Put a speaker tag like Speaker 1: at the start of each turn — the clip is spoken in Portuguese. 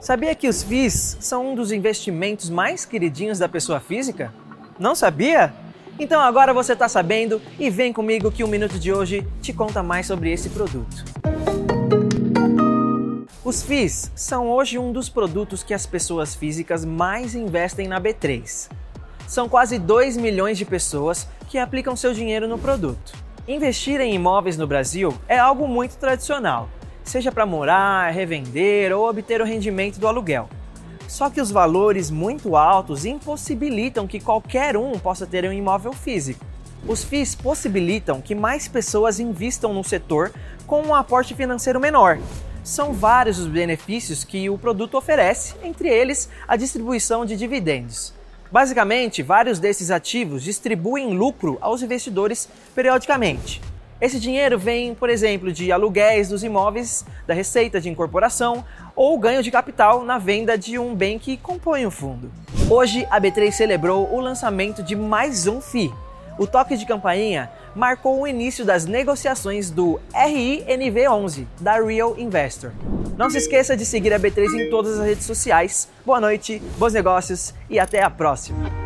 Speaker 1: Sabia que os FIIs são um dos investimentos mais queridinhos da pessoa física? Não sabia? Então agora você está sabendo e vem comigo que o Minuto de hoje te conta mais sobre esse produto. Os FIIs são hoje um dos produtos que as pessoas físicas mais investem na B3. São quase 2 milhões de pessoas que aplicam seu dinheiro no produto. Investir em imóveis no Brasil é algo muito tradicional seja para morar, revender ou obter o rendimento do aluguel. Só que os valores muito altos impossibilitam que qualquer um possa ter um imóvel físico. Os FIIs possibilitam que mais pessoas investam no setor com um aporte financeiro menor. São vários os benefícios que o produto oferece, entre eles a distribuição de dividendos. Basicamente, vários desses ativos distribuem lucro aos investidores periodicamente. Esse dinheiro vem, por exemplo, de aluguéis dos imóveis, da receita de incorporação ou ganho de capital na venda de um bem que compõe o fundo. Hoje, a B3 celebrou o lançamento de mais um FI. O toque de campainha marcou o início das negociações do RINV11 da Real Investor. Não se esqueça de seguir a B3 em todas as redes sociais. Boa noite, bons negócios e até a próxima!